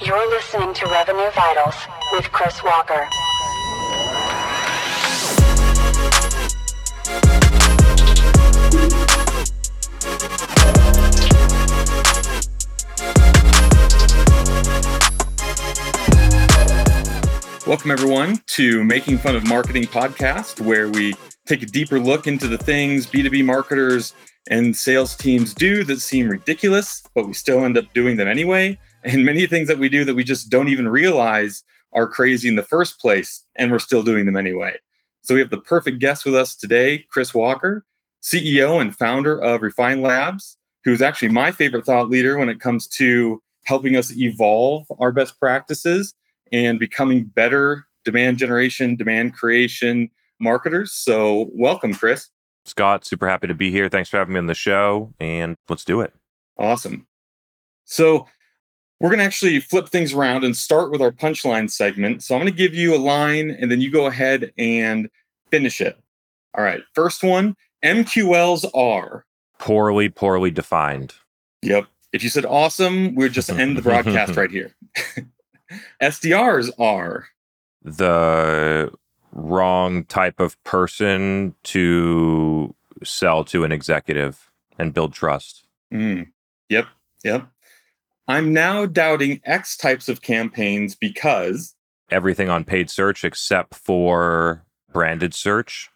You're listening to Revenue Vitals with Chris Walker. Welcome, everyone, to Making Fun of Marketing podcast, where we take a deeper look into the things B2B marketers and sales teams do that seem ridiculous, but we still end up doing them anyway. And many things that we do that we just don't even realize are crazy in the first place, and we're still doing them anyway. So we have the perfect guest with us today, Chris Walker, CEO and founder of Refine Labs, who's actually my favorite thought leader when it comes to helping us evolve our best practices and becoming better demand generation, demand creation marketers. So, welcome, Chris. Scott, super happy to be here. Thanks for having me on the show, and let's do it. Awesome. So, we're going to actually flip things around and start with our punchline segment. So, I'm going to give you a line, and then you go ahead and finish it. All right. First one MQLs are poorly, poorly defined. Yep. If you said awesome, we'd just end the broadcast right here. SDRs are the wrong type of person to sell to an executive and build trust. Mm. Yep. Yep. I'm now doubting X types of campaigns because everything on paid search except for branded search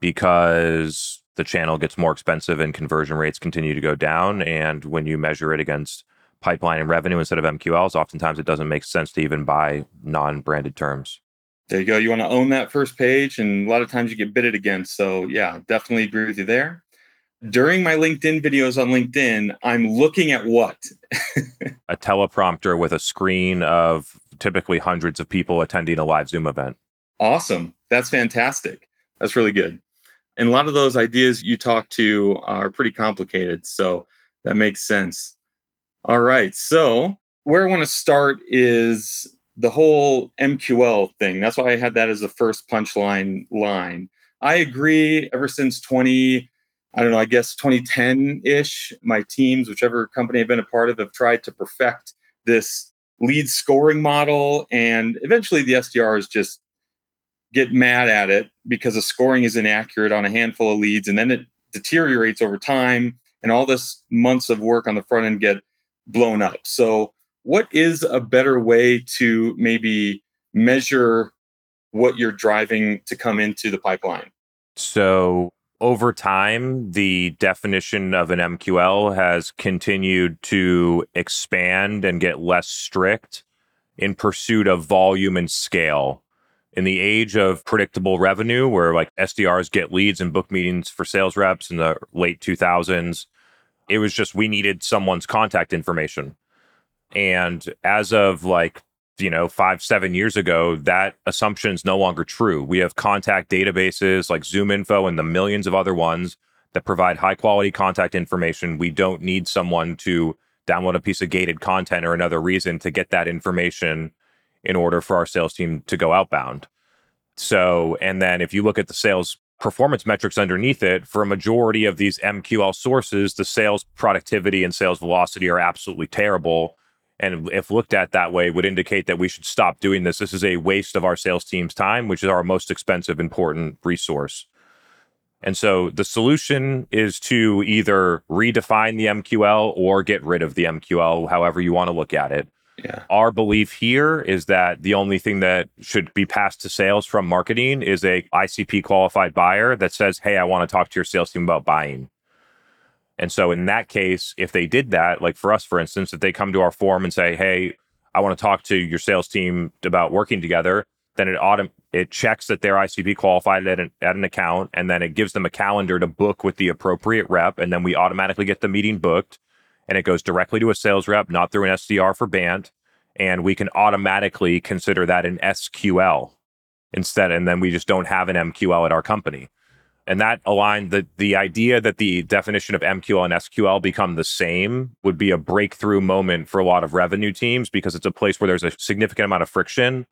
because the channel gets more expensive and conversion rates continue to go down. And when you measure it against pipeline and revenue instead of MQLs, oftentimes it doesn't make sense to even buy non branded terms. There you go. You want to own that first page, and a lot of times you get bidded against. So, yeah, definitely agree with you there. During my LinkedIn videos on LinkedIn, I'm looking at what? a teleprompter with a screen of typically hundreds of people attending a live Zoom event. Awesome. That's fantastic. That's really good. And a lot of those ideas you talk to are pretty complicated. So that makes sense. All right. So, where I want to start is the whole MQL thing. That's why I had that as the first punchline line. I agree. Ever since 20, I don't know, I guess 2010 ish, my teams, whichever company I've been a part of, have tried to perfect this lead scoring model. And eventually the SDRs just get mad at it because the scoring is inaccurate on a handful of leads. And then it deteriorates over time. And all this months of work on the front end get blown up. So, what is a better way to maybe measure what you're driving to come into the pipeline? So, over time, the definition of an MQL has continued to expand and get less strict in pursuit of volume and scale. In the age of predictable revenue, where like SDRs get leads and book meetings for sales reps in the late 2000s, it was just we needed someone's contact information. And as of like, you know, five, seven years ago, that assumption is no longer true. We have contact databases like ZoomInfo and the millions of other ones that provide high quality contact information. We don't need someone to download a piece of gated content or another reason to get that information in order for our sales team to go outbound. So, and then if you look at the sales performance metrics underneath it, for a majority of these MQL sources, the sales productivity and sales velocity are absolutely terrible. And if looked at that way, would indicate that we should stop doing this. This is a waste of our sales team's time, which is our most expensive, important resource. And so the solution is to either redefine the MQL or get rid of the MQL, however you want to look at it. Yeah. Our belief here is that the only thing that should be passed to sales from marketing is a ICP qualified buyer that says, "Hey, I want to talk to your sales team about buying." And so in that case, if they did that, like for us for instance, if they come to our forum and say, "Hey, I want to talk to your sales team about working together," then it autom- it checks that they're ICP qualified at an, at an account and then it gives them a calendar to book with the appropriate rep and then we automatically get the meeting booked and it goes directly to a sales rep, not through an SDR for BANT. And we can automatically consider that an SQL instead. And then we just don't have an MQL at our company. And that aligned the the idea that the definition of MQL and SQL become the same would be a breakthrough moment for a lot of revenue teams because it's a place where there's a significant amount of friction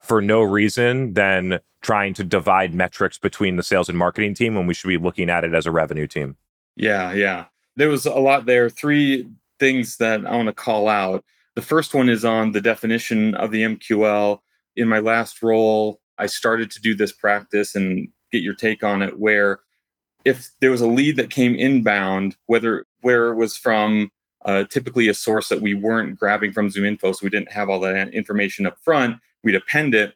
for no reason than trying to divide metrics between the sales and marketing team when we should be looking at it as a revenue team. Yeah, yeah there was a lot there. Three things that I want to call out. The first one is on the definition of the MQL. In my last role, I started to do this practice and get your take on it where if there was a lead that came inbound, whether where it was from uh, typically a source that we weren't grabbing from ZoomInfo, so we didn't have all that information up front, we'd append it.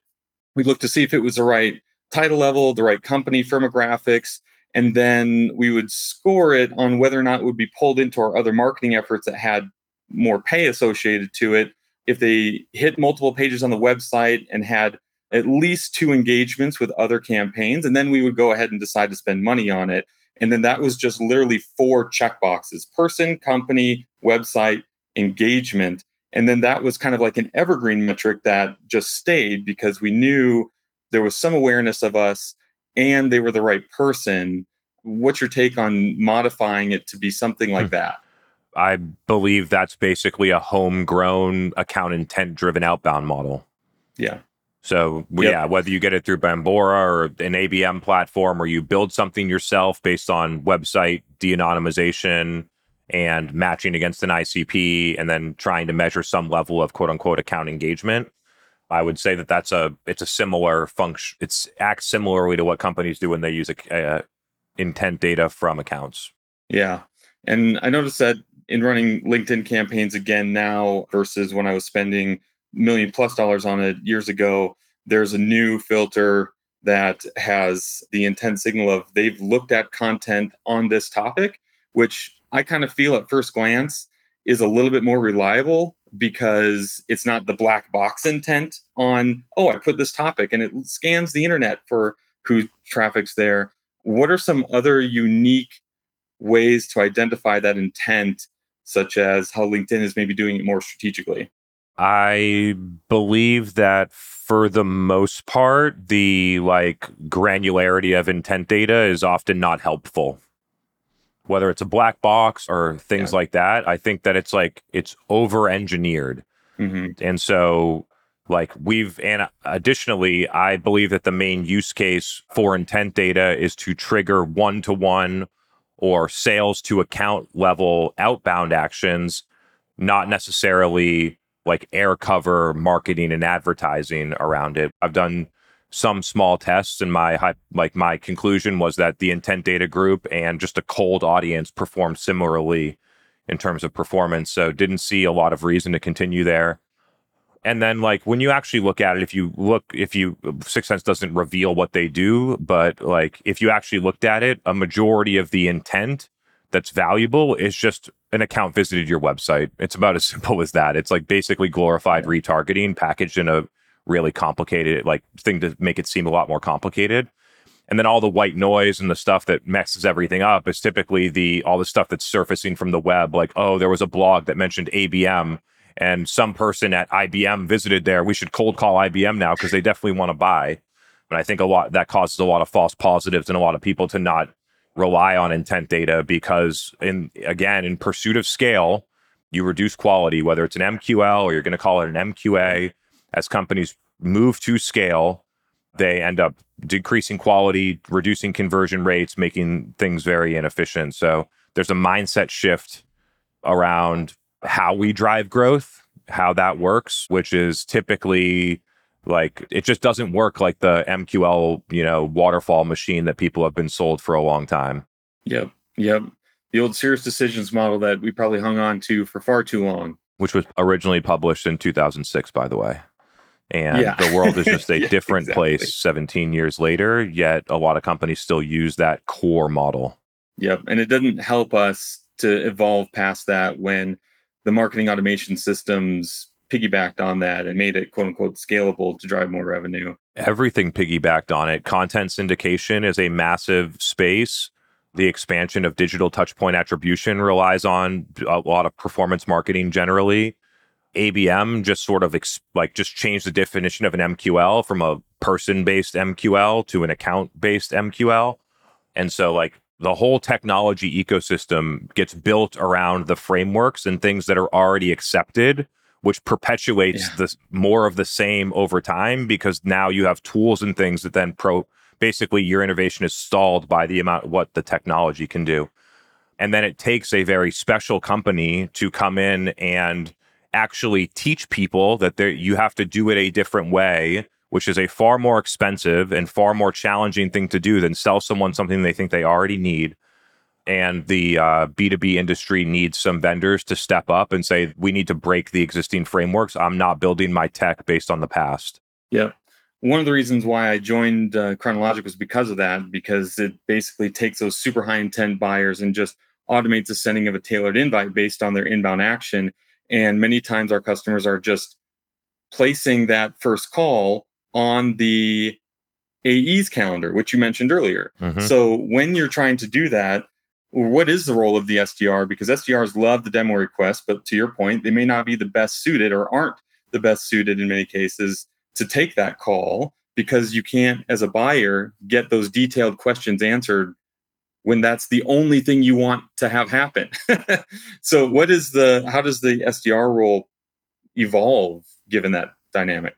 We'd look to see if it was the right title level, the right company firmographics, and then we would score it on whether or not it would be pulled into our other marketing efforts that had more pay associated to it. If they hit multiple pages on the website and had at least two engagements with other campaigns, and then we would go ahead and decide to spend money on it. And then that was just literally four checkboxes person, company, website, engagement. And then that was kind of like an evergreen metric that just stayed because we knew there was some awareness of us and they were the right person. What's your take on modifying it to be something like hmm. that? I believe that's basically a homegrown account intent driven outbound model. Yeah. So yep. yeah, whether you get it through Bombora or an ABM platform, or you build something yourself based on website de-anonymization and matching against an ICP, and then trying to measure some level of quote unquote account engagement, I would say that that's a it's a similar function. It's acts similarly to what companies do when they use a, a intent data from accounts. Yeah, and I noticed that in running LinkedIn campaigns again now versus when I was spending million plus dollars on it years ago. There's a new filter that has the intent signal of they've looked at content on this topic, which I kind of feel at first glance is a little bit more reliable because it's not the black box intent on, oh, I put this topic and it scans the internet for who traffics there. What are some other unique ways to identify that intent, such as how LinkedIn is maybe doing it more strategically? I believe that for the most part, the like granularity of intent data is often not helpful. Whether it's a black box or things yeah. like that, I think that it's like it's over engineered. Mm-hmm. And so, like, we've, and additionally, I believe that the main use case for intent data is to trigger one to one or sales to account level outbound actions, not necessarily like air cover marketing and advertising around it. I've done some small tests and my like my conclusion was that the intent data group and just a cold audience performed similarly in terms of performance so didn't see a lot of reason to continue there and then like when you actually look at it if you look if you 6sense doesn't reveal what they do but like if you actually looked at it a majority of the intent that's valuable is just an account visited your website. It's about as simple as that. It's like basically glorified retargeting packaged in a really complicated like thing to make it seem a lot more complicated. And then all the white noise and the stuff that messes everything up is typically the all the stuff that's surfacing from the web like oh there was a blog that mentioned ABM and some person at IBM visited there. We should cold call IBM now because they definitely want to buy. And I think a lot that causes a lot of false positives and a lot of people to not rely on intent data because in again in pursuit of scale you reduce quality whether it's an mql or you're going to call it an mqa as companies move to scale they end up decreasing quality reducing conversion rates making things very inefficient. So there's a mindset shift around how we drive growth how that works which is typically like it just doesn't work like the MQL, you know, waterfall machine that people have been sold for a long time. Yep. Yep. The old SiriusDecisions model that we probably hung on to for far too long. Which was originally published in 2006, by the way. And yeah. the world is just a yeah, different exactly. place 17 years later, yet a lot of companies still use that core model. Yep. And it doesn't help us to evolve past that when the marketing automation systems piggybacked on that and made it quote unquote scalable to drive more revenue. Everything piggybacked on it. Content syndication is a massive space. The expansion of digital touchpoint attribution relies on a lot of performance marketing generally. ABM just sort of ex- like just changed the definition of an MQL from a person based MQL to an account based MQL. And so, like, the whole technology ecosystem gets built around the frameworks and things that are already accepted which perpetuates yeah. this more of the same over time because now you have tools and things that then pro basically your innovation is stalled by the amount of what the technology can do. And then it takes a very special company to come in and actually teach people that you have to do it a different way, which is a far more expensive and far more challenging thing to do than sell someone something they think they already need. And the uh, B2B industry needs some vendors to step up and say, we need to break the existing frameworks. I'm not building my tech based on the past. Yeah. One of the reasons why I joined uh, Kronologic was because of that, because it basically takes those super high intent buyers and just automates the sending of a tailored invite based on their inbound action. And many times our customers are just placing that first call on the AE's calendar, which you mentioned earlier. Mm-hmm. So when you're trying to do that, what is the role of the SDR? Because SDRs love the demo request, but to your point, they may not be the best suited or aren't the best suited in many cases to take that call because you can't, as a buyer, get those detailed questions answered when that's the only thing you want to have happen. so, what is the, how does the SDR role evolve given that dynamic?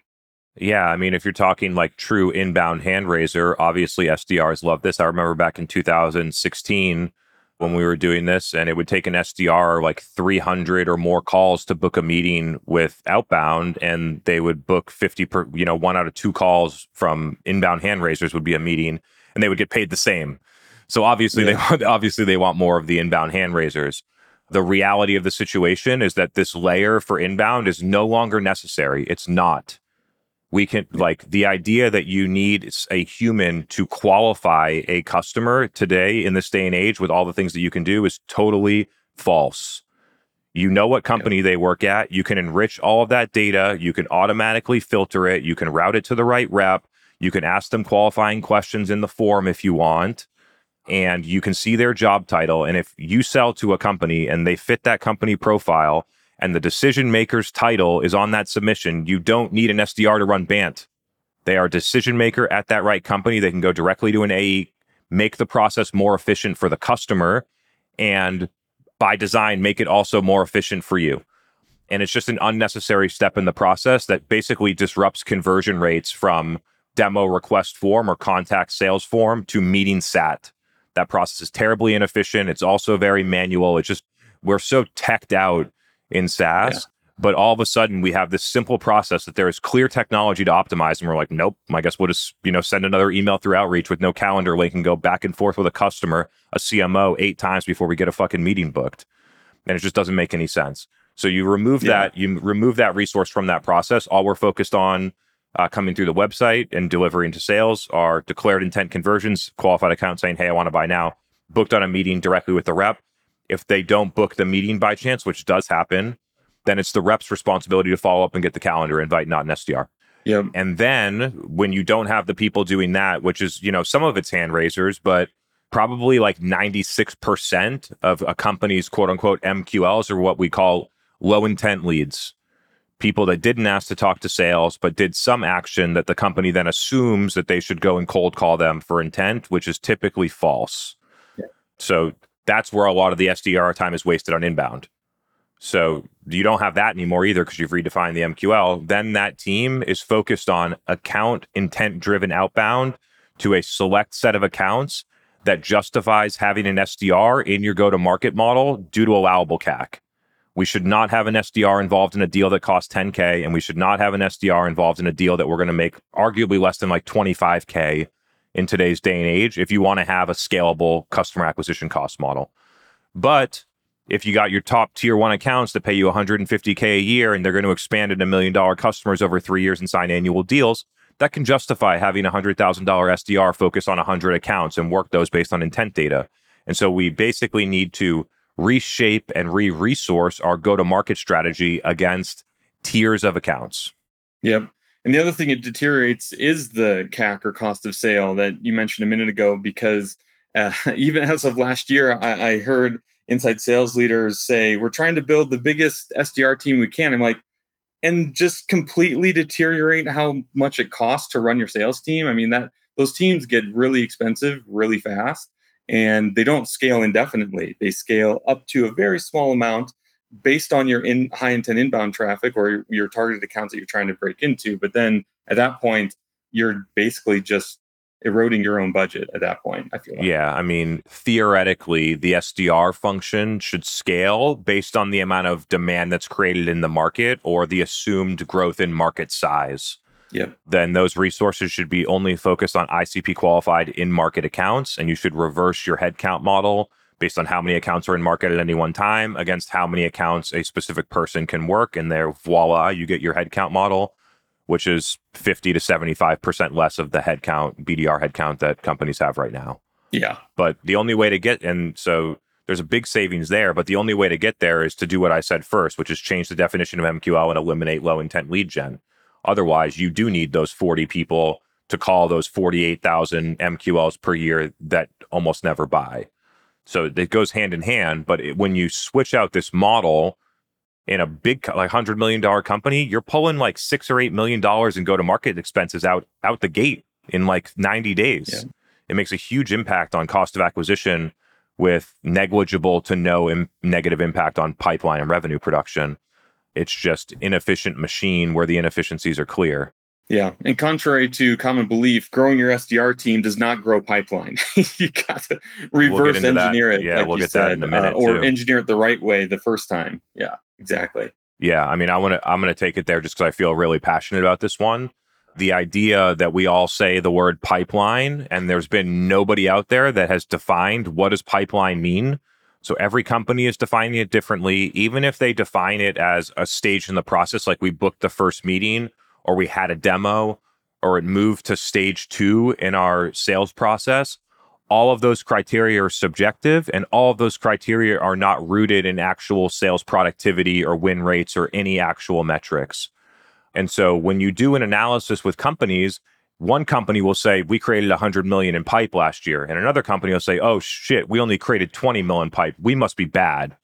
Yeah, I mean, if you're talking like true inbound hand raiser, obviously SDRs love this. I remember back in 2016 when we were doing this, and it would take an SDR like 300 or more calls to book a meeting with outbound, and they would book 50 per, you know, one out of two calls from inbound hand raisers would be a meeting, and they would get paid the same. So obviously, yeah. they obviously they want more of the inbound hand raisers. The reality of the situation is that this layer for inbound is no longer necessary. It's not we can like the idea that you need a human to qualify a customer today in this day and age with all the things that you can do is totally false. You know what company they work at. You can enrich all of that data. You can automatically filter it. You can route it to the right rep. You can ask them qualifying questions in the form if you want. And you can see their job title. And if you sell to a company and they fit that company profile, and the decision maker's title is on that submission, you don't need an SDR to run BANT. They are decision maker at that right company. They can go directly to an AE, make the process more efficient for the customer, and by design, make it also more efficient for you. And it's just an unnecessary step in the process that basically disrupts conversion rates from demo request form or contact sales form to meeting sat. That process is terribly inefficient. It's also very manual. It's just, we're so teched out in SaaS. Yeah. But all of a sudden, we have this simple process that there is clear technology to optimize, and we're like, nope. I guess we'll just you know send another email through outreach with no calendar link and go back and forth with a customer, a CMO, eight times before we get a fucking meeting booked, and it just doesn't make any sense. So you remove yeah. that, you remove that resource from that process. All we're focused on uh, coming through the website and delivering to sales are declared intent conversions, qualified account saying, hey, I want to buy now, booked on a meeting directly with the rep. If they don't book the meeting by chance, which does happen, then it's the rep's responsibility to follow up and get the calendar invite, not an SDR. Yep. And then when you don't have the people doing that, which is, you know, some of it's hand raisers, but probably like 96% of a company's quote unquote MQLs are what we call low intent leads. People that didn't ask to talk to sales, but did some action that the company then assumes that they should go and cold call them for intent, which is typically false. Yeah. So that's where a lot of the SDR time is wasted on inbound. So you don't have that anymore either because you've redefined the MQL. Then that team is focused on account intent driven outbound to a select set of accounts that justifies having an SDR in your go to market model due to allowable CAC. We should not have an SDR involved in a deal that costs 10K, and we should not have an SDR involved in a deal that we're going to make arguably less than like 25K in today's day and age if you want to have a scalable customer acquisition cost model. But if you got your top tier one accounts that pay you 150K a year and they're going to expand into million dollar customers over three years and sign annual deals, that can justify having a $100,000 SDR focus on 100 accounts and work those based on intent data. And so we basically need to reshape and re resource our go to market strategy against tiers of accounts. Yep. And the other thing it deteriorates is the CAC or cost of sale that you mentioned a minute ago, because uh, even as of last year, I, I, heard inside sales leaders say, We're trying to build the biggest SDR team we can. I'm like, and just completely deteriorate how much it costs to run your sales team. I mean, that those teams get really expensive really fast and they don't scale indefinitely. They scale up to a very small amount based on your in high intent inbound traffic or your targeted accounts that you're trying to break into. But then at that point, you're basically just eroding your own budget at that point. I feel like. Yeah, I mean, theoretically, the SDR function should scale based on the amount of demand that's created in the market or the assumed growth in market size. Yep. Then those resources should be only focused on ICP qualified in market accounts, and you should reverse your headcount model based on how many accounts are in market at any one time against how many accounts a specific person can work. And there, voila, you get your headcount model, which is 50 to 75% less of the headcount, BDR headcount that companies have right now. Yeah. But the only way to get, and so there's a big savings there, but the only way to get there is to do what I said first, which is change the definition of MQL and eliminate low intent lead gen. Otherwise, you do need those 40 people to call those 48,000 MQLs per year that almost never buy. So it goes hand in hand. But it, when you switch out this model in a big, like hundred million dollar company, you're pulling like six or eight million dollars in go to market expenses out out the gate in like 90 days. Yeah. It makes a huge impact on cost of acquisition with negligible to no Im- negative impact on pipeline and revenue production. It's just inefficient machine where the inefficiencies are clear. Yeah. And contrary to common belief, growing your SDR team does not grow pipeline. you got to reverse we'll engineer that. it. Yeah, like we'll get said, that in a minute. Uh, or too. engineer it the right way the first time. Yeah, exactly. Yeah. I mean, I want to, I'm going to take it there just because I feel really passionate about this one. The idea that we all say the word pipeline and there's been nobody out there that has defined what does pipeline mean. So every company is defining it differently, even if they define it as a stage in the process, like we booked the first meeting or we had a demo or it moved to stage two in our sales process, all of those criteria are subjective and all of those criteria are not rooted in actual sales productivity or win rates or any actual metrics. And so when you do an analysis with companies, one company will say we created 100 million in pipe last year. And another company will say oh shit we only created 20 million pipe. We must be bad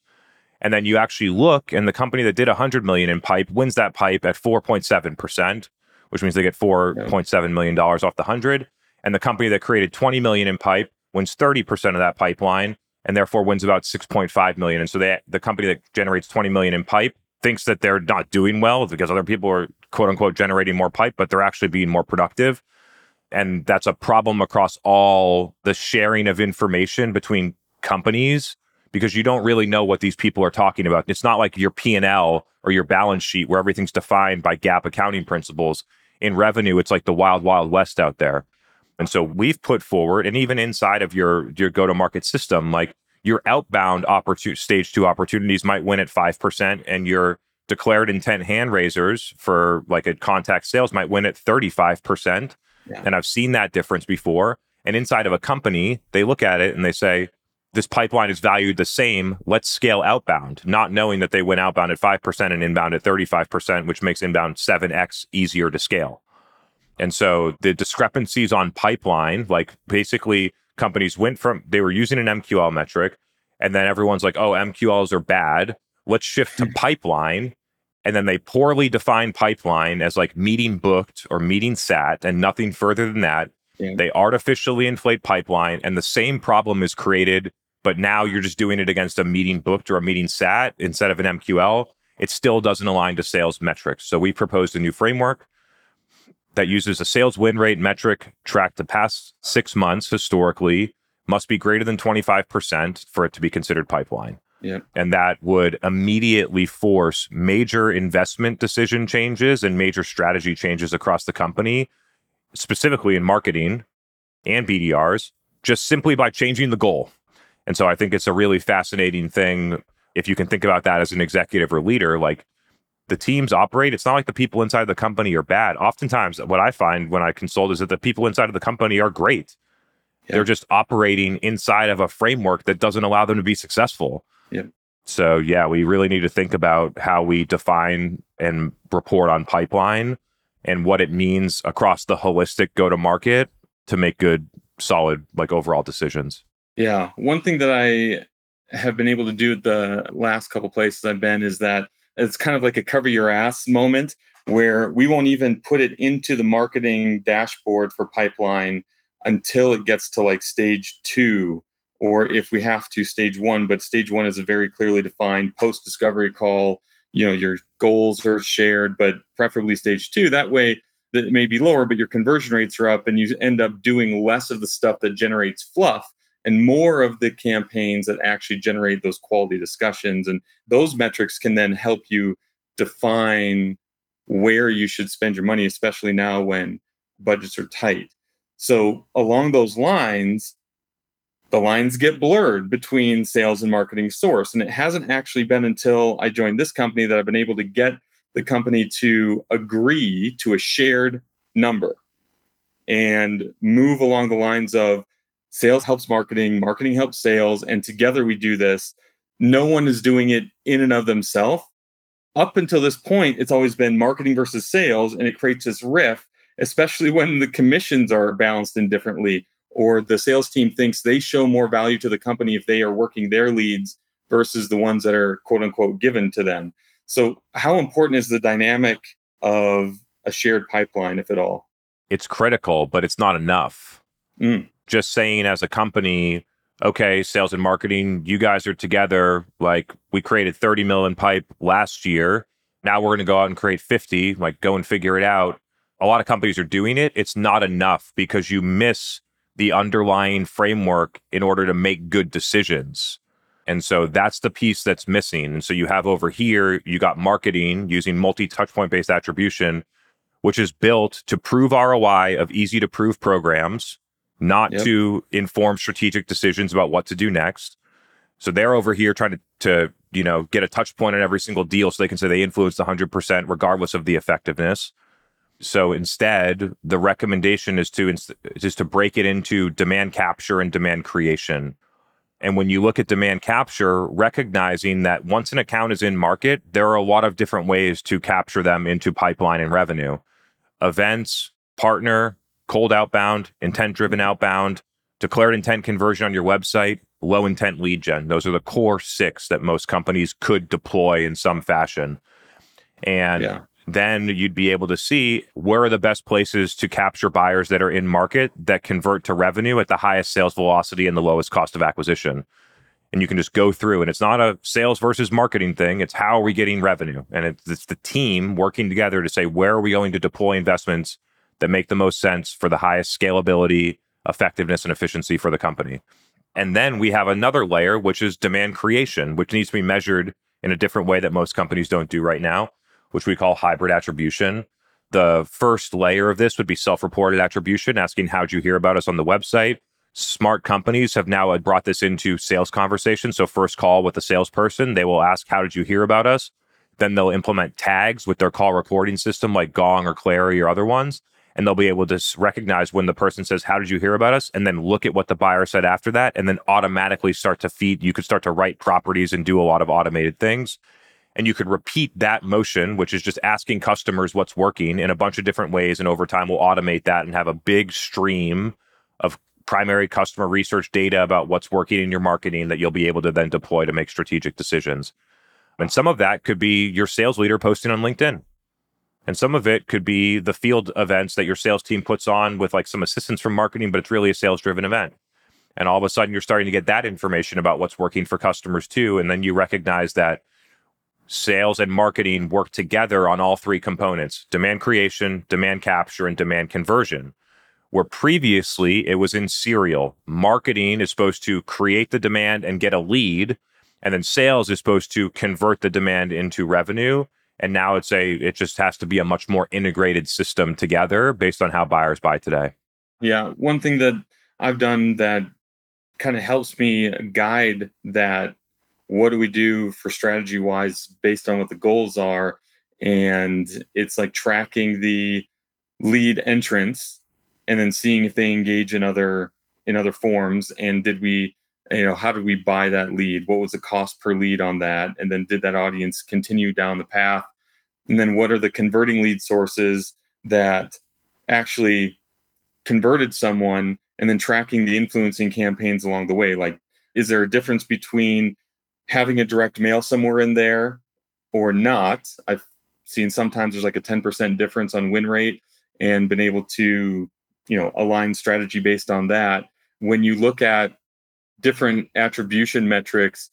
and then you actually look, and the company that did 100 million in pipe wins that pipe at 4.7 percent, which means they get 4.7 million dollars off the hundred. And the company that created 20 million in pipe wins 30 percent of that pipeline, and therefore wins about 6.5 million. And so they, the company that generates 20 million in pipe thinks that they're not doing well because other people are quote unquote generating more pipe, but they're actually being more productive. And that's a problem across all the sharing of information between companies because you don't really know what these people are talking about. It's not like your P&L or your balance sheet where everything's defined by GAAP accounting principles. In revenue, it's like the wild wild west out there. And so we've put forward and even inside of your your go to market system like your outbound opportunity stage 2 opportunities might win at 5% and your declared intent hand raisers for like a contact sales might win at 35%. Yeah. And I've seen that difference before. And inside of a company, they look at it and they say, this pipeline is valued the same. Let's scale outbound, not knowing that they went outbound at 5% and inbound at 35%, which makes inbound 7x easier to scale. And so the discrepancies on pipeline, like basically companies went from, they were using an MQL metric, and then everyone's like, oh, MQLs are bad. Let's shift to hmm. pipeline. And then they poorly define pipeline as like meeting booked or meeting sat and nothing further than that. They artificially inflate pipeline, and the same problem is created but now you're just doing it against a meeting booked or a meeting sat instead of an MQL, it still doesn't align to sales metrics. So we proposed a new framework that uses a sales win rate metric tracked the past six months historically, must be greater than 25% for it to be considered pipeline. Yeah. And that would immediately force major investment decision changes and major strategy changes across the company, specifically in marketing and BDRs, just simply by changing the goal. And so I think it's a really fascinating thing if you can think about that as an executive or leader. Like the teams operate, it's not like the people inside the company are bad. Oftentimes, what I find when I consult is that the people inside of the company are great. They're just operating inside of a framework that doesn't allow them to be successful. Yeah. So, yeah, we really need to think about how we define and report on pipeline and what it means across the holistic go to market to make good, solid, like overall decisions. Yeah. One thing that I have been able to do at the last couple places I've been is that it's kind of like a cover your ass moment where we won't even put it into the marketing dashboard for pipeline until it gets to like stage two or if we have to stage one but stage one is a very clearly defined post discovery call you know your goals are shared but preferably stage two that way that may be lower, but your conversion rates are up and you end up doing less of the stuff that generates fluff and more of the campaigns that actually generate those quality discussions. And those metrics can then help you define where you should spend your money, especially now when budgets are tight. So, along those lines, the lines get blurred between sales and marketing source. And it hasn't actually been until I joined this company that I've been able to get the company to agree to a shared number and move along the lines of sales helps marketing, marketing helps sales, and together we do this. No one is doing it in and of themselves. Up until this point, it's always been marketing versus sales, and it creates this rift, especially when the commissions are balanced indifferently, or the sales team thinks they show more value to the company if they are working their leads versus the ones that are quote unquote given to them. So, how important is the dynamic of a shared pipeline, if at all? It's critical, but it's not enough. Mm. Just saying as a company, okay, sales and marketing, you guys are together. Like we created 30 million pipe last year. Now we're going to go out and create 50, like go and figure it out. A lot of companies are doing it. It's not enough because you miss the underlying framework in order to make good decisions. And so that's the piece that's missing. And so you have over here, you got marketing using multi touchpoint based attribution, which is built to prove ROI of easy to prove programs, not yep. to inform strategic decisions about what to do next. So they're over here trying to, to, you know, get a touch point on every single deal so they can say they influenced 100% regardless of the effectiveness. So instead, the recommendation is to is to break it into demand capture and demand creation. And when you look at demand capture, recognizing that once an account is in market, there are a lot of different ways to capture them into pipeline and revenue. Events, partner, cold outbound, intent driven outbound, declared intent conversion on your website, low intent lead gen. Those are the core six that most companies could deploy in some fashion. And yeah then you'd be able to see where are the best places to capture buyers that are in market that convert to revenue at the highest sales velocity and the lowest cost of acquisition. And you can just go through, and it's not a sales versus marketing thing. It's how are we getting revenue? And it's, it's the team working together to say, where are we going to deploy investments that make the most sense for the highest scalability, effectiveness, and efficiency for the company? And then we have another layer, which is demand creation, which needs to be measured in a different way that most companies don't do right now which we call hybrid attribution. The first layer of this would be self reported attribution, asking, How'd you hear about us on the website? Smart companies have now brought this into sales conversation. So, first call with a salesperson, they will ask, How did you hear about us? Then they'll implement tags with their call recording system like Gong or Clari or other ones. And they'll be able to recognize when the person says, How did you hear about us? And then look at what the buyer said after that. And then automatically start to feed. You could start to write properties and do a lot of automated things and you could repeat that motion which is just asking customers what's working in a bunch of different ways and over time we'll automate that and have a big stream of primary customer research data about what's working in your marketing that you'll be able to then deploy to make strategic decisions and some of that could be your sales leader posting on linkedin and some of it could be the field events that your sales team puts on with like some assistance from marketing but it's really a sales driven event and all of a sudden you're starting to get that information about what's working for customers too and then you recognize that sales and marketing work together on all three components demand creation, demand capture, and demand conversion. Where previously it was in serial, marketing is supposed to create the demand and get a lead, and then sales is supposed to convert the demand into revenue. And now it's a, it just has to be a much more integrated system together based on how buyers buy today. Yeah. One thing that I've done that kind of helps me guide that what do we do for strategy wise based on what the goals are and it's like tracking the lead entrance and then seeing if they engage in other in other forms and did we you know how did we buy that lead what was the cost per lead on that and then did that audience continue down the path and then what are the converting lead sources that actually converted someone and then tracking the influencing campaigns along the way like is there a difference between having a direct mail somewhere in there or not. I've seen sometimes there's like a 10% difference on win rate and been able to, you know, align strategy based on that. When you look at different attribution metrics,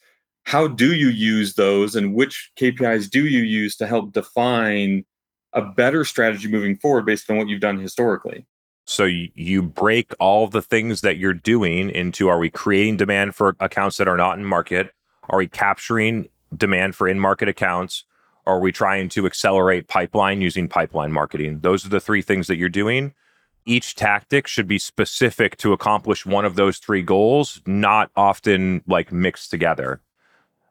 how do you use those and which KPIs do you use to help define a better strategy moving forward based on what you've done historically. So you break all the things that you're doing into are we creating demand for accounts that are not in market? Are we capturing demand for in market accounts? Are we trying to accelerate pipeline using pipeline marketing? Those are the three things that you're doing. Each tactic should be specific to accomplish one of those three goals, not often like mixed together.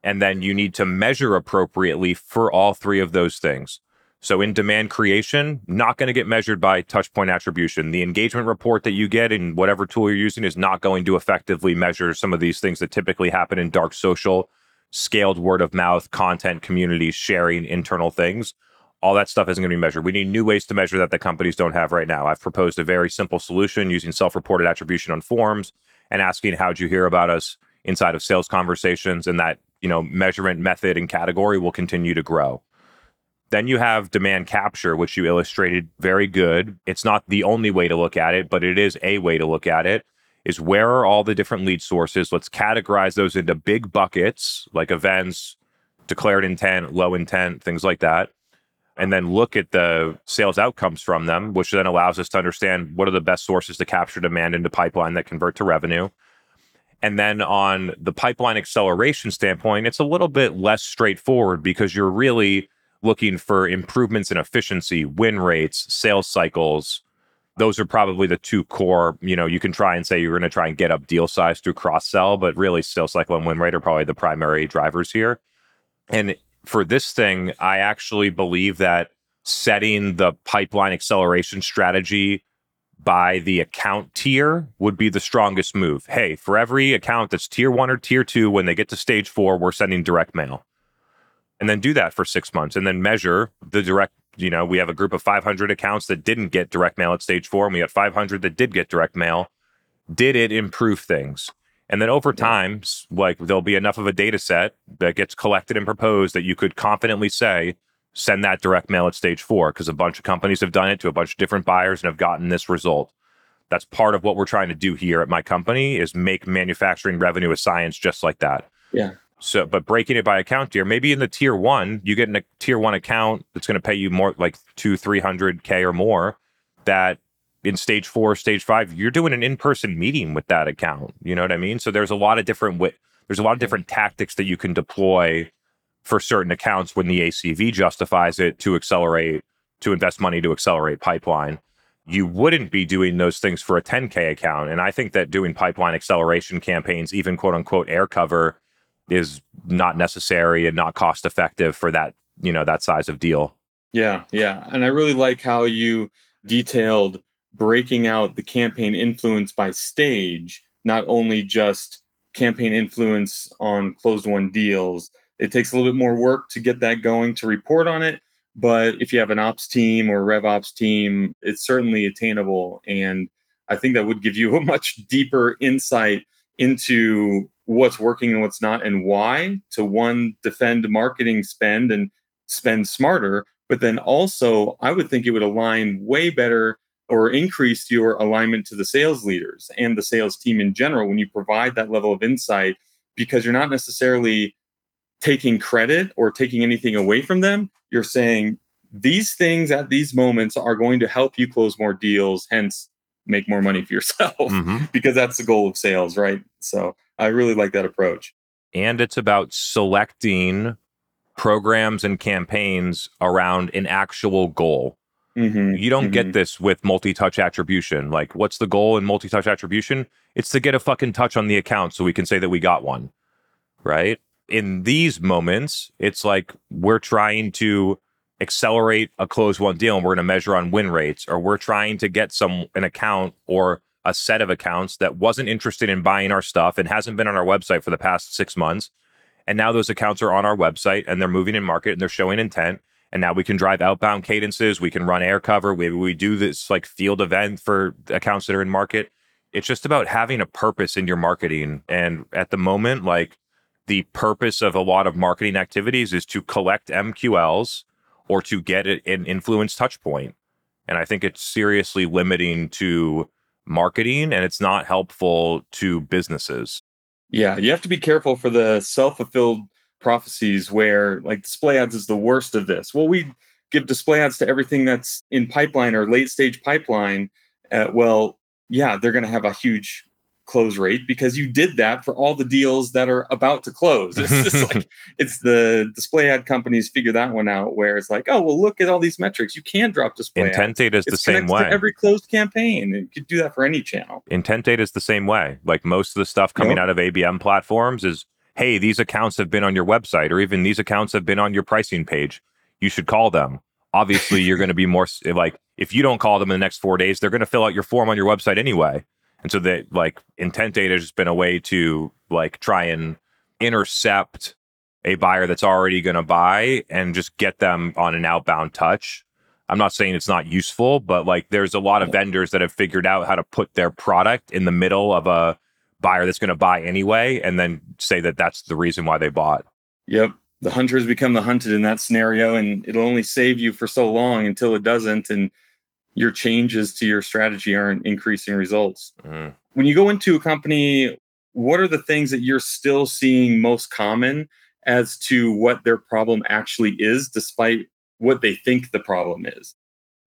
And then you need to measure appropriately for all three of those things. So in demand creation, not going to get measured by touchpoint attribution. The engagement report that you get in whatever tool you're using is not going to effectively measure some of these things that typically happen in dark social, scaled word of mouth, content, communities, sharing, internal things. All that stuff isn't going to be measured. We need new ways to measure that the companies don't have right now. I've proposed a very simple solution using self-reported attribution on forms and asking how'd you hear about us inside of sales conversations and that, you know, measurement method and category will continue to grow. Then you have demand capture, which you illustrated very good. It's not the only way to look at it, but it is a way to look at it. Is where are all the different lead sources? Let's categorize those into big buckets like events, declared intent, low intent, things like that. And then look at the sales outcomes from them, which then allows us to understand what are the best sources to capture demand into pipeline that convert to revenue. And then on the pipeline acceleration standpoint, it's a little bit less straightforward because you're really looking for improvements in efficiency, win rates, sales cycles. Those are probably the two core. You know, you can try and say you're going to try and get up deal size through cross sell, but really sales cycle and win rate are probably the primary drivers here. And for this thing, I actually believe that setting the pipeline acceleration strategy by the account tier would be the strongest move. Hey, for every account that's tier one or tier two, when they get to stage four, we're sending direct mail. And then do that for six months and then measure the direct you know we have a group of 500 accounts that didn't get direct mail at stage four and we had 500 that did get direct mail. Did it improve things? And then over time like there'll be enough of a data set that gets collected and proposed that you could confidently say send that direct mail at stage four because a bunch of companies have done it to a bunch of different buyers and have gotten this result that's part of what we're trying to do here at my company is make manufacturing revenue a science just like that yeah so, but breaking it by account tier, maybe in the tier one, you get in a tier one account that's going to pay you more like two, 300K or more. That in stage four, stage five, you're doing an in person meeting with that account. You know what I mean? So, there's a lot of different, there's a lot of different tactics that you can deploy for certain accounts when the ACV justifies it to accelerate, to invest money to accelerate pipeline. You wouldn't be doing those things for a 10K account. And I think that doing pipeline acceleration campaigns, even quote unquote air cover, is not necessary and not cost effective for that you know that size of deal yeah yeah and i really like how you detailed breaking out the campaign influence by stage not only just campaign influence on closed won deals it takes a little bit more work to get that going to report on it but if you have an ops team or rev ops team it's certainly attainable and i think that would give you a much deeper insight into what's working and what's not and why to one defend marketing spend and spend smarter but then also i would think it would align way better or increase your alignment to the sales leaders and the sales team in general when you provide that level of insight because you're not necessarily taking credit or taking anything away from them you're saying these things at these moments are going to help you close more deals hence make more money for yourself mm-hmm. because that's the goal of sales right so I really like that approach. And it's about selecting programs and campaigns around an actual goal. Mm-hmm, you don't mm-hmm. get this with multi touch attribution. Like, what's the goal in multi touch attribution? It's to get a fucking touch on the account so we can say that we got one. Right. In these moments, it's like we're trying to accelerate a close one deal and we're going to measure on win rates, or we're trying to get some an account or a set of accounts that wasn't interested in buying our stuff and hasn't been on our website for the past six months. And now those accounts are on our website and they're moving in market and they're showing intent. And now we can drive outbound cadences. We can run air cover. Maybe we do this like field event for accounts that are in market. It's just about having a purpose in your marketing. And at the moment, like the purpose of a lot of marketing activities is to collect MQLs or to get an influence touch point. And I think it's seriously limiting to marketing and it's not helpful to businesses. Yeah, you have to be careful for the self fulfilled prophecies where like display ads is the worst of this. Well, we give display ads to everything that's in pipeline or late stage pipeline, uh, well, yeah, they're going to have a huge close rate because you did that for all the deals that are about to close. It's just like it's the display ad companies figure that one out where it's like, oh well, look at all these metrics. You can drop display intent data is the same way. every closed campaign. You could do that for any channel. intent data is the same way. Like most of the stuff coming Yep. out of ABM platforms is, hey, these accounts have been on your website, or even these accounts have been on your pricing page. You should call them. Obviously, you're going to be more like if you don't call them in the next four days, they're going to fill out your form on your website anyway. And so that like intent data has just been a way to like try and intercept a buyer that's already going to buy and just get them on an outbound touch. I'm not saying it's not useful, but like there's a lot of vendors that have figured out how to put their product in the middle of a buyer that's going to buy anyway and then say that that's the reason why they bought. Yep. The hunters become the hunted in that scenario, and it'll only save you for so long until it doesn't. And your changes to your strategy aren't increasing results. Mm. When you go into a company, what are the things that you're still seeing most common as to what their problem actually is, despite what they think the problem is?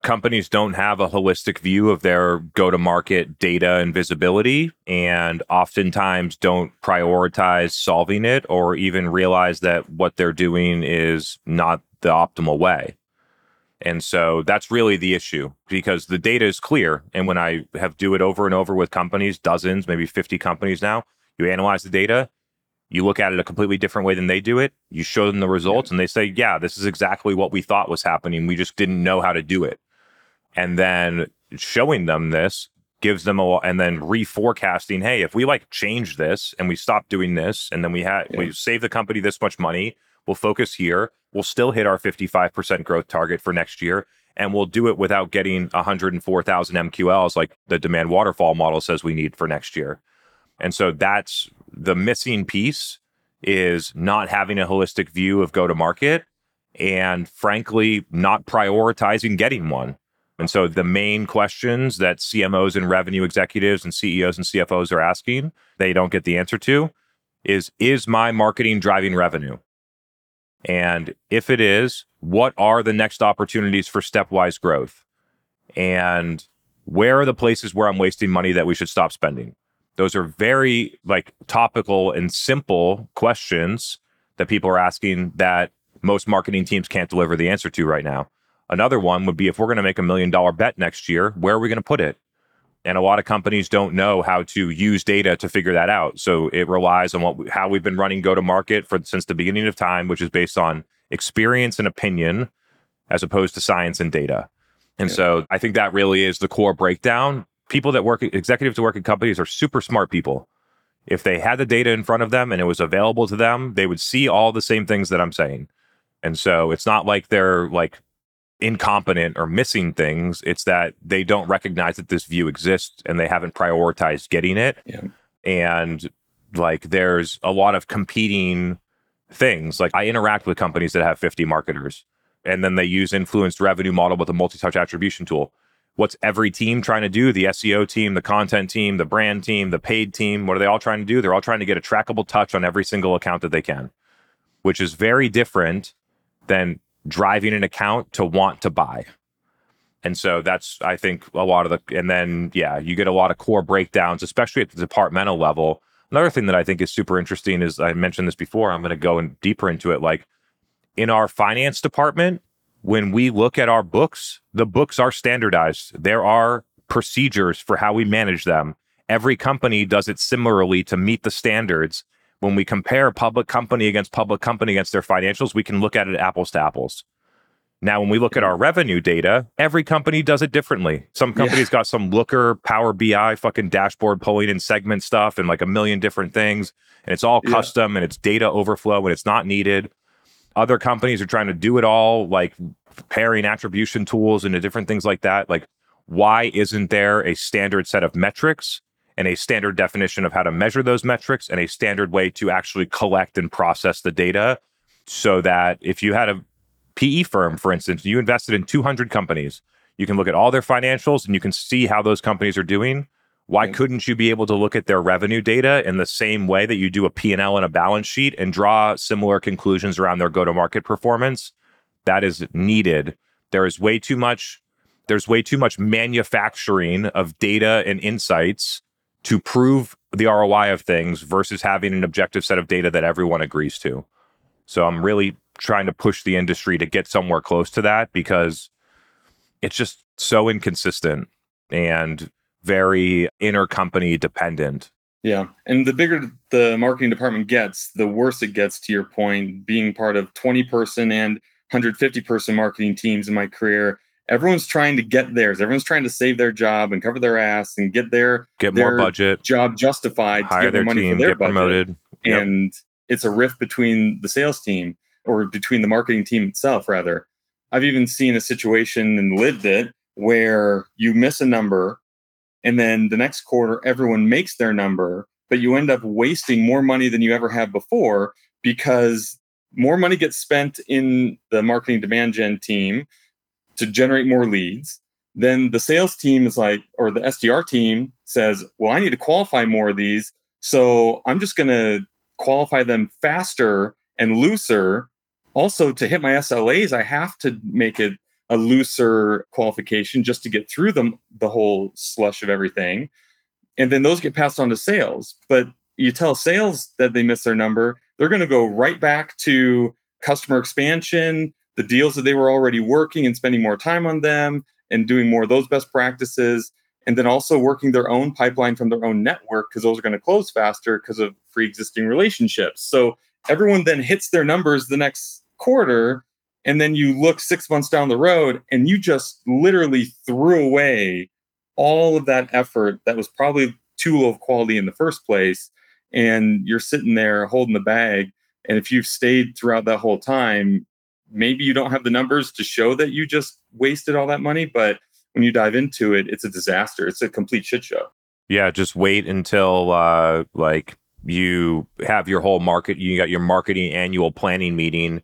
companies don't have a holistic view of their go to market data and visibility and oftentimes don't prioritize solving it or even realize that what they're doing is not the optimal way. And so that's really the issue because the data is clear. And when I have do it over and over with companies, dozens, maybe 50 companies now, you analyze the data, you look at it a completely different way than they do it, you show them the results, and they say, Yeah, this is exactly what we thought was happening. We just didn't know how to do it and then showing them this gives them a and then reforecasting hey if we like change this and we stop doing this and then we had we Yeah. save the company this much money we'll focus here. We'll still hit our 55% growth target for next year and we'll do it without getting 104,000 MQLs like the demand waterfall model says we need for next year. And so that's the missing piece is not having a holistic view of go to market and frankly not prioritizing getting one. And so the main questions that CMOs and revenue executives and CEOs and CFOs are asking, they don't get the answer to is is my marketing driving revenue? And if it is, what are the next opportunities for stepwise growth? And where are the places where I'm wasting money that we should stop spending? Those are very like topical and simple questions that people are asking that most marketing teams can't deliver the answer to right now. Another one would be if we're going to make a million dollar bet next year, where are we going to put it? And a lot of companies don't know how to use data to figure that out. So it relies on what how we've been running go to market for since the beginning of time, which is based on experience and opinion as opposed to science and data. And Yeah. so I think that really is the core breakdown. People that work executives that work in companies are super smart people. If they had the data in front of them and it was available to them, they would see all the same things that I'm saying. And so it's not like they're like incompetent or missing things. It's that they don't recognize that this view exists and they haven't prioritized getting it. Yeah. And like there's a lot of competing things. Like I interact with companies that have 50 marketers and then they use influenced revenue model with a multi-touch attribution tool. What's every team trying to do? The SEO team, the content team, the brand team, the paid team, what are they all trying to do? They're all trying to get a trackable touch on every single account that they can, which is very different than driving an account to want to buy. And so that's, I think, a lot of the, and then, yeah, you get a lot of core breakdowns, especially at the departmental level. Another thing that I think is super interesting is I mentioned this before, I'm going to go in deeper into it. Like in our finance department, when we look at our books, the books are standardized. There are procedures for how we manage them. Every company does it similarly to meet the standards. When we compare public company against public company against their financials, we can look at it apples to apples. Now, when we look at our revenue data, every company does it differently. Some Yeah. companies got some Looker, Power BI, fucking dashboard pulling in segment stuff and like a million different things. And it's all Yeah. custom and it's data overflow and it's not needed. Other companies are trying to do it all, like pairing attribution tools into different things like that. Like, why isn't there a standard set of metrics and a standard definition of how to measure those metrics and a standard way to actually collect and process the data so that if you had a PE firm, for instance, you invested in 200 companies, you can look at all their financials and you can see how those companies are doing. Why couldn't you be able to look at their revenue data in the same way that you do a P&L and a balance sheet and draw similar conclusions around their go-to-market performance? That is needed There is way too much there's way too much manufacturing of data and insights to prove the ROI of things versus having an objective set of data that everyone agrees to. So I'm really trying to push the industry to get somewhere close to that because it's just so inconsistent and very intercompany dependent. Yeah. And the bigger the marketing department gets, the worse it gets to your point. Being part of 20 person and 150 person marketing teams in my career, everyone's trying to get theirs. Everyone's trying to save their job and cover their ass and get their Get their more budget, job justified to hire get their money team, for their get budget. promoted. Yep. And it's a rift between the sales team or between the marketing team itself, rather. I've even seen a situation and lived it where you miss a number and then the next quarter everyone makes their number, but you end up wasting more money than you ever have before because more money gets spent in the marketing demand gen team to generate more leads. Then the sales team is like, or the SDR team says, well, I need to qualify more of these. So I'm just going to qualify them faster and looser. Also, to hit my SLAs, I have to make it a looser qualification just to get through them the whole slush of everything. And then those get passed on to sales. But you tell sales that they miss their number, they're going to go right back to customer expansion, the deals that they were already working and spending more time on them and doing more of those best practices. And then also working their own pipeline from their own network because those are going to close faster because of pre existing relationships. So everyone then hits their numbers the next quarter. And then you look six months down the road and you just literally threw away all of that effort that was probably too low of quality in the first place. And you're sitting there holding the bag. And if you've stayed throughout that whole time, maybe you don't have the numbers to show that you just wasted all that money. But when you dive into it, it's a disaster. It's a complete shit show. Yeah, just wait until uh like you have your whole market you got your marketing annual planning meeting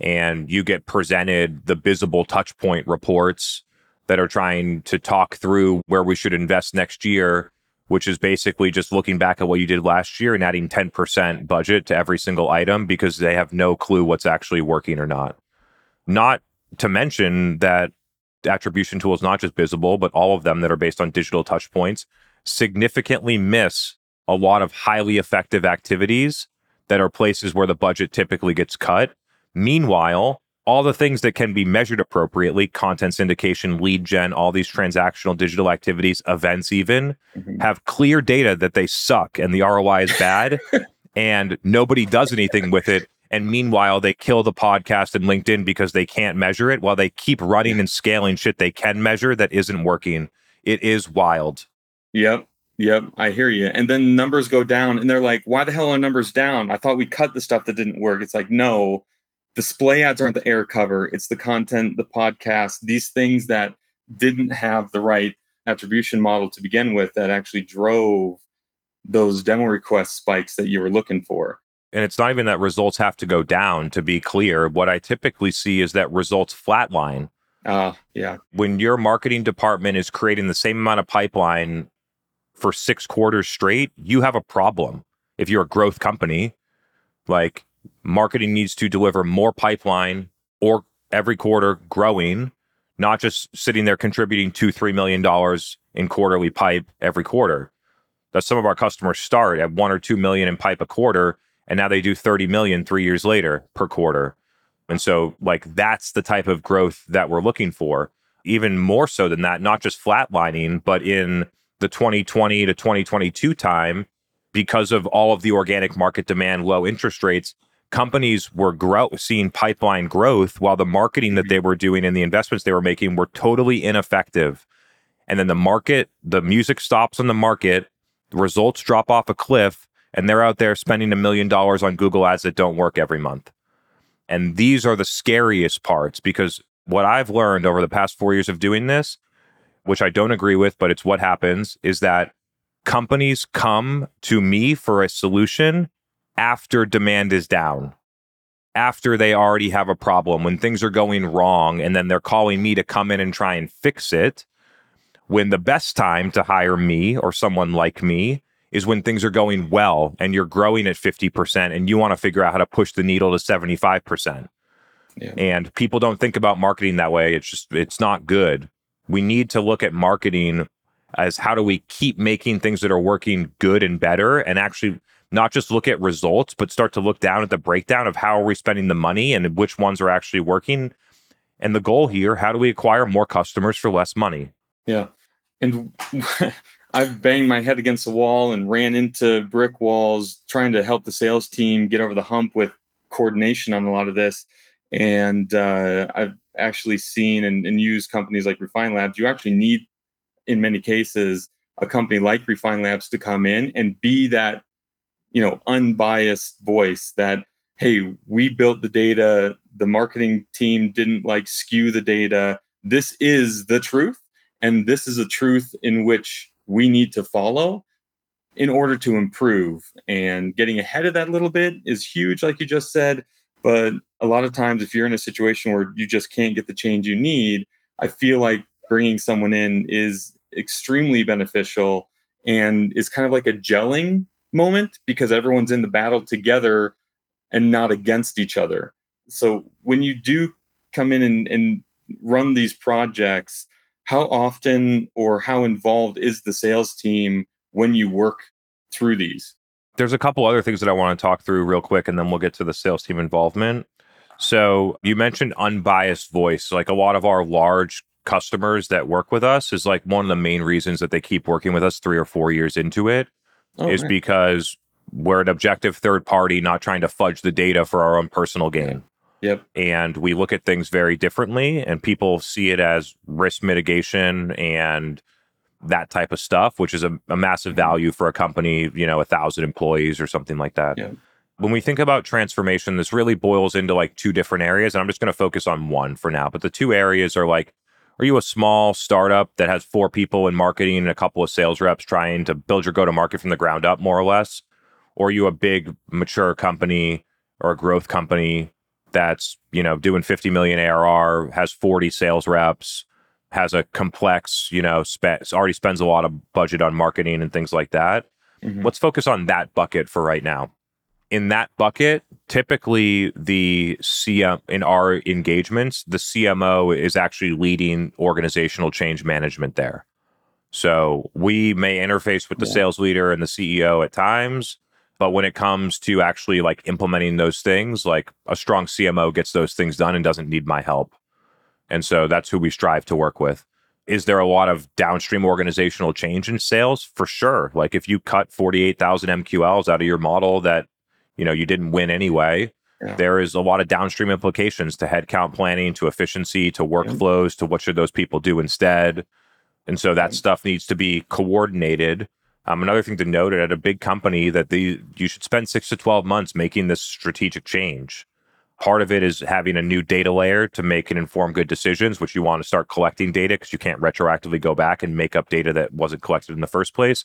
and you get presented the Bizible touch point reports that are trying to talk through where we should invest next year which is basically just looking back at what you did last year and adding 10% budget to every single item because they have no clue what's actually working or not not to mention that attribution tools not just Bizible but all of them that are based on digital touch points significantly miss a lot of highly effective activities that are places where the budget typically gets cut. Meanwhile, all the things that can be measured appropriately, content syndication, lead gen, all these transactional digital activities, events even, Mhm. have clear data that they suck and the ROI is bad and nobody does anything with it. And meanwhile, they kill the podcast and LinkedIn because they can't measure it while they keep running and scaling shit they can measure that isn't working. It is wild. Yep. Yep. I hear you. And then numbers go down and they're like, why the hell are numbers down? I thought we cut the stuff that didn't work. It's like, no, display ads aren't the air cover. It's the content, the podcast, these things that didn't have the right attribution model to begin with that actually drove those demo request spikes that you were looking for. And it's not even that results have to go down to be clear. What I typically see is that results flatline. Uh, yeah. When your marketing department is creating the same amount of pipeline for six quarters straight, you have a problem. If you're a growth company, like marketing needs to deliver more pipeline or every quarter growing, not just sitting there contributing two, three million dollars in quarterly pipe every quarter. That some of our customers start at one or two million in pipe a quarter, and now they do 30 million three years later per quarter. And so, like, that's the type of growth that we're looking for. Even more so than that, not just flatlining, but in the 2020 to 2022 time, because of all of the organic market demand, low interest rates, companies were grow- seeing pipeline growth while the marketing that they were doing and the investments they were making were totally ineffective. And then the market, the music stops on the market, the results drop off a cliff, and they're out there spending a million dollars on Google ads that don't work every month. And these are the scariest parts because what I've learned over the past four years of doing this, which I don't agree with, but it's what happens, is that companies come to me for a solution after demand is down, after they already have a problem, when things are going wrong, and then they're calling me to come in and try and fix it. When the best time to hire me or someone like me is when things are going well and you're growing at 50% and you want to figure out how to push the needle to 75%. Yeah. And people don't think about marketing that way. It's just, it's not good. We need to look at marketing as how do we keep making things that are working good and better and actually not just look at results, but start to look down at the breakdown of how are we spending the money and which ones are actually working. And the goal here, how do we acquire more customers for less money? Yeah. And I've banged my head against the wall and ran into brick walls trying to help the sales team get over the hump with coordination on a lot of this. And uh, I've actually seen and, and used companies like Refine Labs. You actually need, in many cases, a company like Refine Labs to come in and be that, you know, unbiased voice that, hey, we built the data, the marketing team didn't like skew the data. This is the truth. And this is a truth in which we need to follow in order to improve. And getting ahead of that little bit is huge, like you just said. But a lot of times, if you're in a situation where you just can't get the change you need, I feel like bringing someone in is extremely beneficial and is kind of like a gelling moment because everyone's in the battle together and not against each other. So when you do come in and, and run these projects, how often or how involved is the sales team when you work through these? There's a couple other things that I want to talk through real quick, and then we'll get to the sales team involvement. So you mentioned unbiased voice. Like a lot of our large customers that work with us is like one of the main reasons that they keep working with us three or four years into it Oh, is right. because we're an objective third party, not trying to fudge the data for our own personal gain. Yep. And we look at things very differently, and people see it as risk mitigation and that type of stuff, which is a, a massive Mhm. value for a company, you know, a thousand employees or something like that. Yeah. When we think about transformation, this really boils into like two different areas. And I'm just going to focus on one for now. But the two areas are like, are you a small startup that has four people in marketing and a couple of sales reps trying to build your go to market from the ground up, more or less? Or are you a big, mature company or a growth company that's, you know, doing 50 million ARR, has 40 sales reps, has a complex, you know, spe- already spends a lot of budget on marketing and things like that? Mhm. Let's focus on that bucket for right now. In that bucket, typically the CM in our engagements, the CMO is actually leading organizational change management there. So we may interface with the Yeah. sales leader and the CEO at times, but when it comes to actually like implementing those things, like a strong CMO gets those things done and doesn't need my help. And so that's who we strive to work with. Is there a lot of downstream organizational change in sales? For sure. Like if you cut 48,000 MQLs out of your model that, you know, you didn't win anyway, Yeah. there is a lot of downstream implications to headcount planning, to efficiency, to workflows, to what should those people do instead. And so that stuff needs to be coordinated. Um, another thing to note at a big company that the you should spend six to 12 months making this strategic change. Part of it is having a new data layer to make and inform good decisions, which you want to start collecting data because you can't retroactively go back and make up data that wasn't collected in the first place.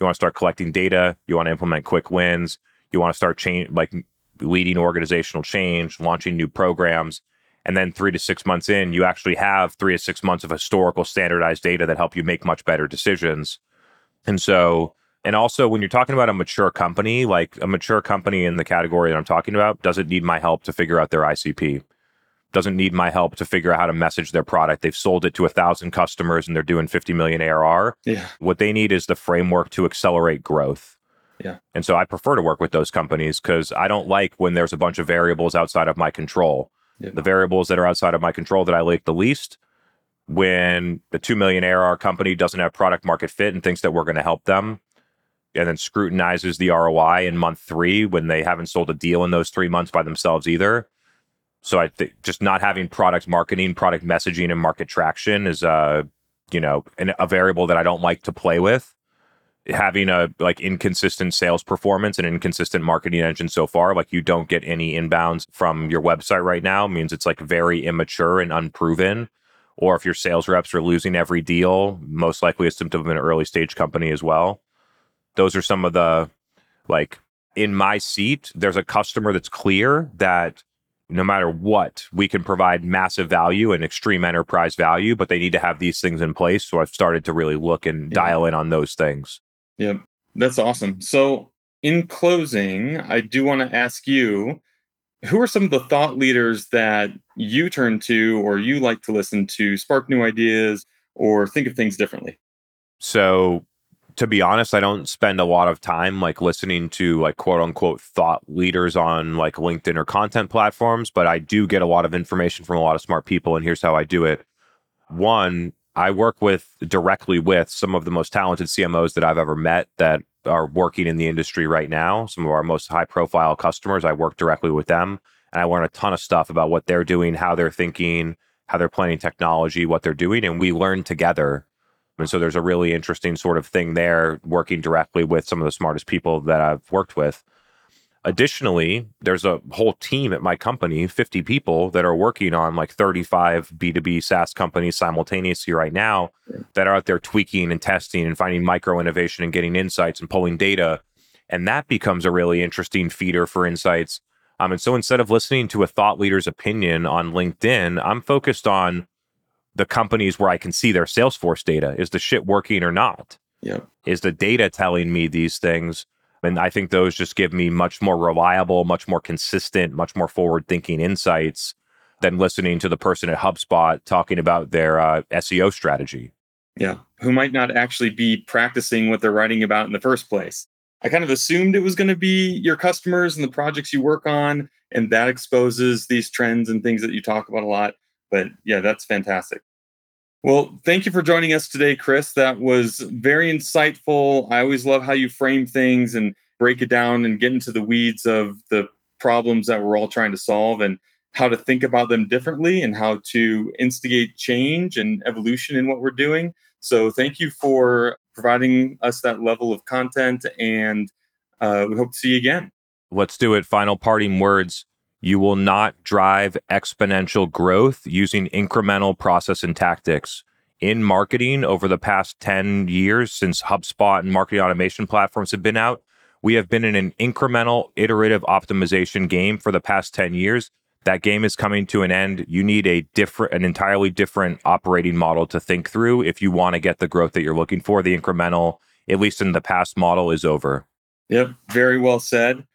You want to start collecting data. You want to implement quick wins. You want to start change like leading organizational change, launching new programs. And then three to six months in, you actually have three to six months of historical standardized data that help you make much better decisions. And so, and also when you're talking about a mature company, like a mature company in the category that I'm talking about, doesn't need my help to figure out their ICP, doesn't need my help to figure out how to message their product. They've sold it to a thousand customers and they're doing 50 million ARR. Yeah. What they need is the framework to accelerate growth. Yeah. And so I prefer to work with those companies because I don't like when there's a bunch of variables outside of my control. Yeah. The variables that are outside of my control that I like the least when the 2 million ARR company doesn't have product market fit and thinks that we're going to help them and then scrutinizes the ROI in month three when they haven't sold a deal in those three months by themselves either. So I think just not having product marketing, product messaging, and market traction is uh, you know, an, a variable that I don't like to play with. Having a like inconsistent sales performance and inconsistent marketing engine so far, like you don't get any inbounds from your website right now, means it's like very immature and unproven. Or if your sales reps are losing every deal, most likely a symptom of an early stage company as well. Those are some of the like in my seat, there's a customer that's clear that no matter what, we can provide massive value and extreme enterprise value, but they need to have these things in place. So I've started to really look and Yeah. dial in on those things. Yep. That's awesome. So, in closing, I do want to ask you who are some of the thought leaders that you turn to or you like to listen to spark new ideas or think of things differently? So, to be honest, I don't spend a lot of time like listening to like quote unquote thought leaders on like LinkedIn or content platforms, but I do get a lot of information from a lot of smart people. And here's how I do it. One, I work with directly with some of the most talented CMOs that I've ever met that are working in the industry right now. Some of our most high profile customers, I work directly with them and I learn a ton of stuff about what they're doing, how they're thinking, how they're planning technology, what they're doing. And we learn together and so there's a really interesting sort of thing there working directly with some of the smartest people that I've worked with. Additionally, there's a whole team at my company, 50 people that are working on like 35 B2B SaaS companies simultaneously right now that are out there tweaking and testing and finding micro innovation and getting insights and pulling data. And that becomes a really interesting feeder for insights. Um, and so instead of listening to a thought leader's opinion on LinkedIn, I'm focused on the companies where I can see their Salesforce data. Is the shit working or not? Yeah. Is the data telling me these things? And I think those just give me much more reliable, much more consistent, much more forward thinking insights than listening to the person at HubSpot talking about their uh, SEO strategy. Yeah. Who might not actually be practicing what they're writing about in the first place. I kind of assumed it was going to be your customers and the projects you work on, and that exposes these trends and things that you talk about a lot. But yeah, that's fantastic. Well, thank you for joining us today, Chris. That was very insightful. I always love how you frame things and break it down and get into the weeds of the problems that we're all trying to solve and how to think about them differently and how to instigate change and evolution in what we're doing. So, thank you for providing us that level of content, and uh, we hope to see you again. Let's do it. Final parting words. You will not drive exponential growth using incremental process and tactics. In marketing over the past 10 years since HubSpot and marketing automation platforms have been out, we have been in an incremental iterative optimization game for the past 10 years. That game is coming to an end. You need a different an entirely different operating model to think through if you want to get the growth that you're looking for. The incremental, at least in the past model is over. Yep, very well said.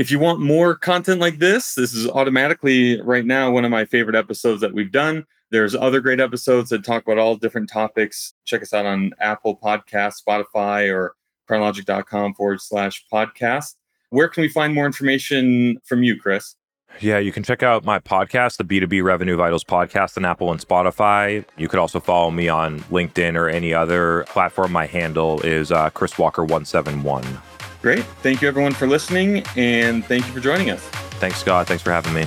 If you want more content like this, this is automatically right now one of my favorite episodes that we've done. There's other great episodes that talk about all different topics. Check us out on Apple Podcasts, Spotify, or kronologic.com forward slash podcast. Where can we find more information from you, Chris? Yeah, you can check out my podcast, the B2B Revenue Vitals podcast on Apple and Spotify. You could also follow me on LinkedIn or any other platform. My handle is uh, Chris Walker171. Great. Thank you, everyone, for listening, and thank you for joining us. Thanks, Scott. Thanks for having me.